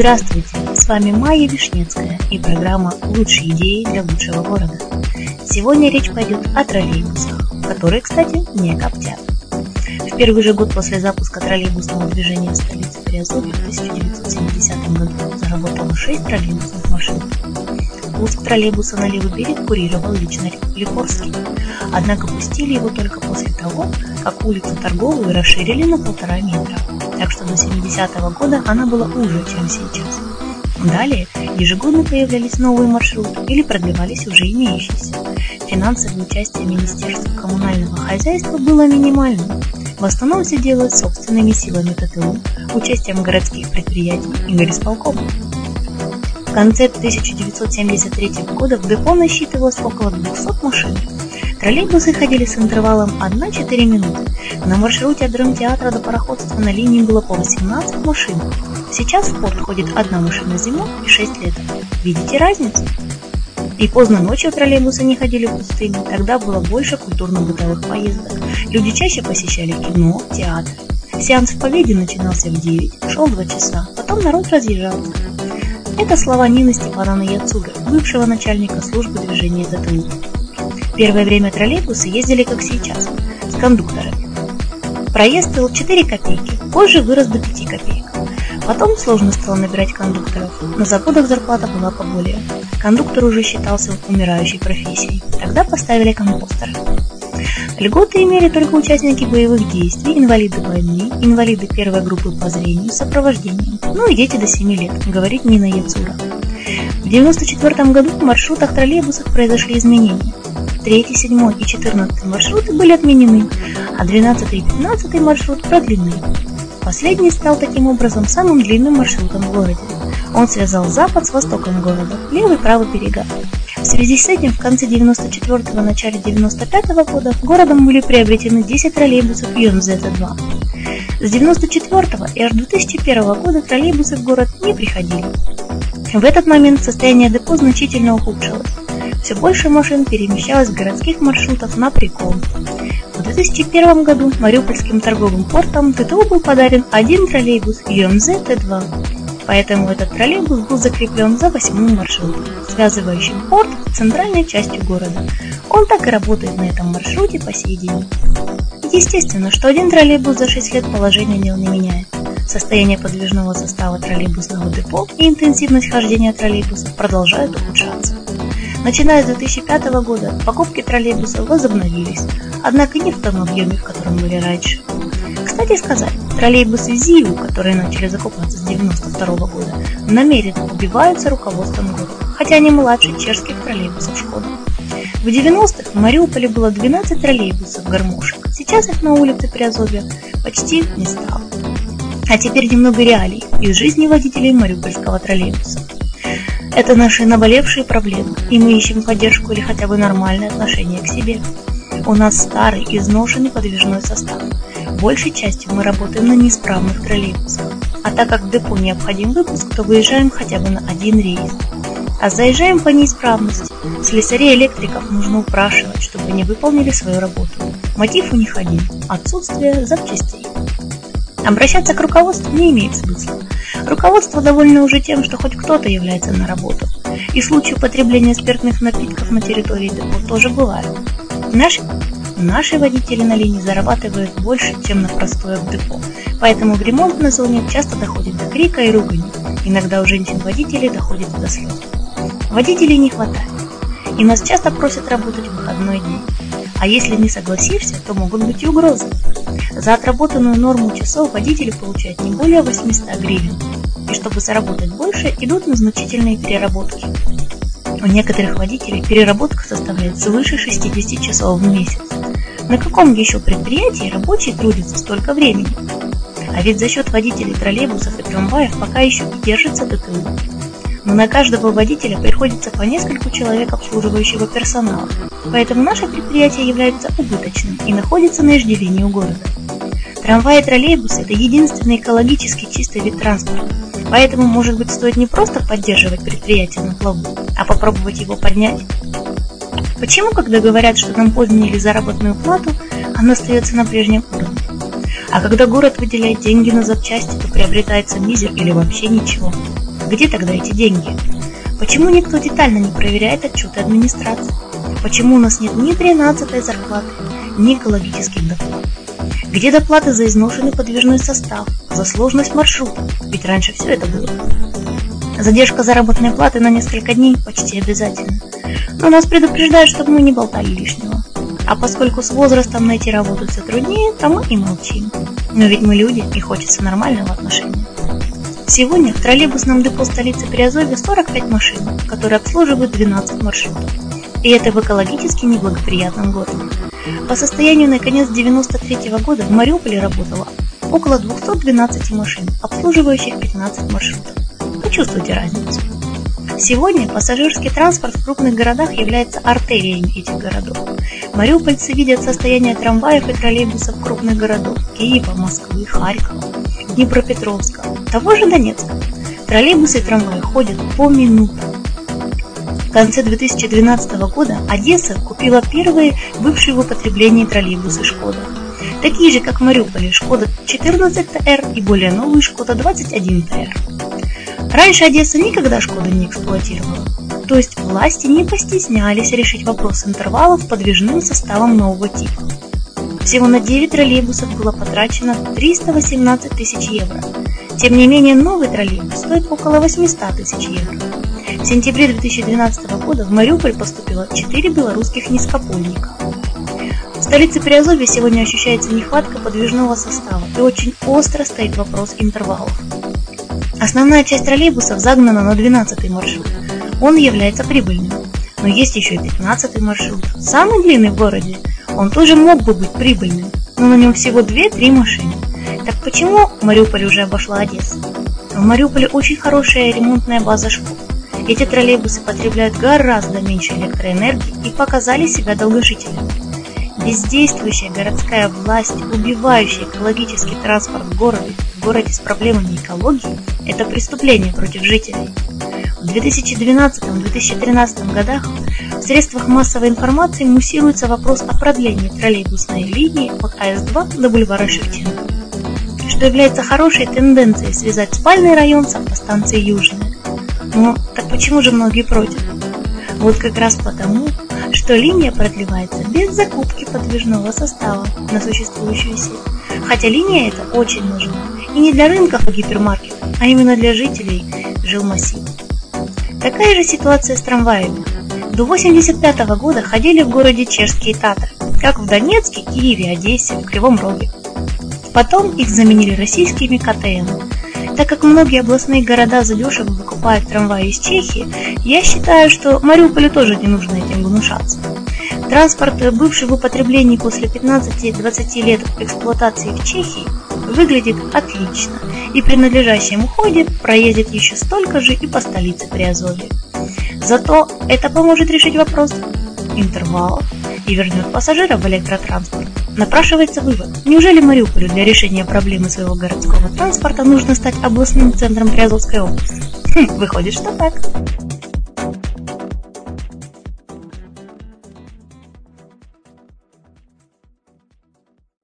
Здравствуйте, с вами Майя Вишнецкая и программа «Лучшие идеи для лучшего города». Сегодня речь пойдет о троллейбусах, которые, кстати, не коптят. В первый же год после запуска троллейбусного движения в столице Приазовья в 1970 году заработало 6 троллейбусных машин. Пуск троллейбуса на левый берег курировал лично Ликорский, однако пустили его только после того, как улицу Торговую расширили на полтора метра, так что до 70-го года она была уже, чем сейчас. Далее ежегодно появлялись новые маршруты или продлевались уже имеющиеся. Финансовое участие Министерства коммунального хозяйства было минимальным. В основном все делают собственными силами ТТУ, участием городских предприятий и горисполкома. В конце 1973 года в депо насчитывалось около 200 машин. Троллейбусы ходили с интервалом 1-4 минуты. На маршруте от драмтеатра до пароходства на линии было по 18 машин. Сейчас в порт ходит одна машина зимой и 6 летом. Видите разницу? И поздно ночью троллейбусы не ходили пустыми, тогда было больше культурно-бытовых поездок. Люди чаще посещали кино, театр. Сеанс в Победе начинался в 9, шел 2 часа, потом народ разъезжался. Это слова Нины Степановны Яцуга, бывшего начальника службы движения ТТУ. Первое время троллейбусы ездили как сейчас, с кондукторами. Проезд стоил 4 копейки, позже вырос до 5 копеек. Потом сложно стало набирать кондукторов, на заводах зарплата была поболее. Кондуктор уже считался умирающей профессией. Тогда поставили компостера. Льготы имели только участники боевых действий, инвалиды войны, инвалиды первой группы по зрению сопровождением, ну и дети до 7 лет, говорит Нина Яцура. В 1994 году в маршрутах троллейбусах произошли изменения. 3, 7 и 14 маршруты были отменены, а 12 и 15 маршрут продлены. Последний стал таким образом самым длинным маршрутом в городе. Он связал запад с востоком города, левый и правый берега. В связи с этим в конце 94-го, начале 95-го года городом были приобретены 10 троллейбусов ЮМЗ-2. С 94-го и аж 2001 года троллейбусы в город не приходили. В этот момент состояние депо значительно ухудшилось. Все больше машин перемещалось с городских маршрутов на прикол. В 2001 году Мариупольским торговым портом ТТУ был подарен один троллейбус ЮМЗ-Т2. Поэтому этот троллейбус был закреплен за восьмым маршрутом, связывающим порт с центральной частью города. Он так и работает на этом маршруте по сей день. Естественно, что один троллейбус за 6 лет положение дел не меняет. Состояние подвижного состава троллейбусного депо и интенсивность хождения троллейбусов продолжают ухудшаться. Начиная с 2005 года покупки троллейбусов возобновились, однако не в том объеме, в котором были раньше. Кстати сказать, троллейбусы ЗИУ, которые начали закупаться с 1992 года, намеренно убиваются руководством города, хотя они младше чешских троллейбусов Шкода. В 90-х в Мариуполе было 12 троллейбусов гармошек, сейчас их на улице Приазовья почти не стало. А теперь немного реалий из жизни водителей мариупольского троллейбуса. Это наши наболевшие проблемы, и мы ищем поддержку или хотя бы нормальное отношение к себе. У нас старый, изношенный подвижной состав. Большей частью мы работаем на неисправных троллейбусах. А так как в депо необходим выпуск, то выезжаем хотя бы на один рейс. А заезжаем по неисправности. Слесарей электриков нужно упрашивать, чтобы они выполнили свою работу. Мотив у них один – отсутствие запчастей. Обращаться к руководству не имеет смысла. Руководство довольно уже тем, что хоть кто-то является на работу. И случаи употребления спиртных напитков на территории депо тоже бывают. Наши, наши водители на линии зарабатывают больше, чем на простое в депо. Поэтому в ремонтной зоне часто доходит до крика и ругани. Иногда у женщин-водителей доходит до слез. Водителей не хватает. И нас часто просят работать в выходной день. А если не согласишься, то могут быть и угрозы. За отработанную норму часов водители получают не более 800 гривен. И чтобы заработать больше, идут на значительные переработки. У некоторых водителей переработка составляет свыше 60 часов в месяц. На каком еще предприятии рабочие трудятся столько времени? А ведь за счет водителей троллейбусов и трамваев пока еще и держится ТТУ. Но на каждого водителя приходится по нескольку человек обслуживающего персонала, поэтому наше предприятие является убыточным и находится на иждивении у города. Трамваи и троллейбусы – это единственный экологически чистый вид транспорта, поэтому, может быть, стоит не просто поддерживать предприятие на плаву, а попробовать его поднять. Почему, когда говорят, что нам подняли заработную плату, она остается на прежнем уровне? А когда город выделяет деньги на запчасти, то приобретается мизер или вообще ничего. Где тогда эти деньги? Почему никто детально не проверяет отчеты администрации? Почему у нас нет ни 13 зарплаты, ни экологических доплат? Где доплаты за изношенный подвижной состав, за сложность маршрута? Ведь раньше все это было. Задержка заработной платы на несколько дней почти обязательна. Но нас предупреждают, чтобы мы не болтали лишнего. А поскольку с возрастом найти работу все труднее, то мы и молчим. Но ведь мы люди, и хочется нормального отношения. Сегодня в троллейбусном депо столицы Приазовья 45 машин, которые обслуживают 12 маршрутов. И это в экологически неблагоприятном городе. По состоянию на конец 93 -го года в Мариуполе работало около 212 машин, обслуживающих 15 маршрутов. Почувствуйте разницу. Сегодня пассажирский транспорт в крупных городах является артериями этих городов. Мариупольцы видят состояние трамваев и троллейбусов крупных городов Киева, Москвы, Харькова, Днепропетровска, того же Донецка. Троллейбусы и трамваи ходят по минутам. В конце 2012 года Одесса купила первые бывшие в употреблении троллейбусы «Шкода». Такие же, как в Мариуполе, «Шкода 14ТР» и более новые «Шкода 21ТР». Раньше Одесса никогда Шкоду не эксплуатировала. То есть власти не постеснялись решить вопрос интервалов подвижным составом нового типа. Всего на 9 троллейбусов было потрачено 318 тысяч евро. Тем не менее, новый троллейбус стоит около 800 тысяч евро. В сентябре 2012 года в Мариуполь поступило 4 белорусских низкопольника. В столице Приазовья сегодня ощущается нехватка подвижного состава и очень остро стоит вопрос интервалов. Основная часть троллейбусов загнана на 12 маршрут. Он является прибыльным. Но есть еще и 15 маршрут, самый длинный в городе. Он тоже мог бы быть прибыльным, но на нем всего 2-3 машины. Так почему Мариуполь уже обошла Одессу? В Мариуполе очень хорошая ремонтная база школ. Эти троллейбусы потребляют гораздо меньше электроэнергии и показали себя долгожителями. Бездействующая городская власть, убивающая экологический транспорт в городе, в городе с проблемами экологии – это преступление против жителей. В 2012-2013 годах в средствах массовой информации муссируется вопрос о продлении троллейбусной линии от АС-2 до бульвара Шевченко, что является хорошей тенденцией связать спальный район с автостанцией Южная. Но так почему же многие против? Вот как раз потому, что линия продлевается без закупки подвижного состава на существующую сеть. Хотя линия эта очень нужна. И не для рынков и гипермаркетов, а именно для жителей жилмассива. Такая же ситуация с трамваями. До 1985 года ходили в городе чешские Татры, как в Донецке, Киеве, Одессе, в Кривом Роге. Потом их заменили российскими КТМ, так как многие областные города задешево выкупают трамваи из Чехии, я считаю, что Мариуполю тоже не нужно этим гнушаться. Транспорт, бывший в употреблении после 15-20 лет эксплуатации в Чехии, выглядит отлично и при надлежащем уходе проедет еще столько же и по столице Приазовья. Зато это поможет решить вопрос интервалов и вернет пассажира в электротранспорт. Напрашивается вывод. Неужели Мариуполю для решения проблемы своего городского транспорта нужно стать областным центром Приазовской области? Хм, выходит, что так.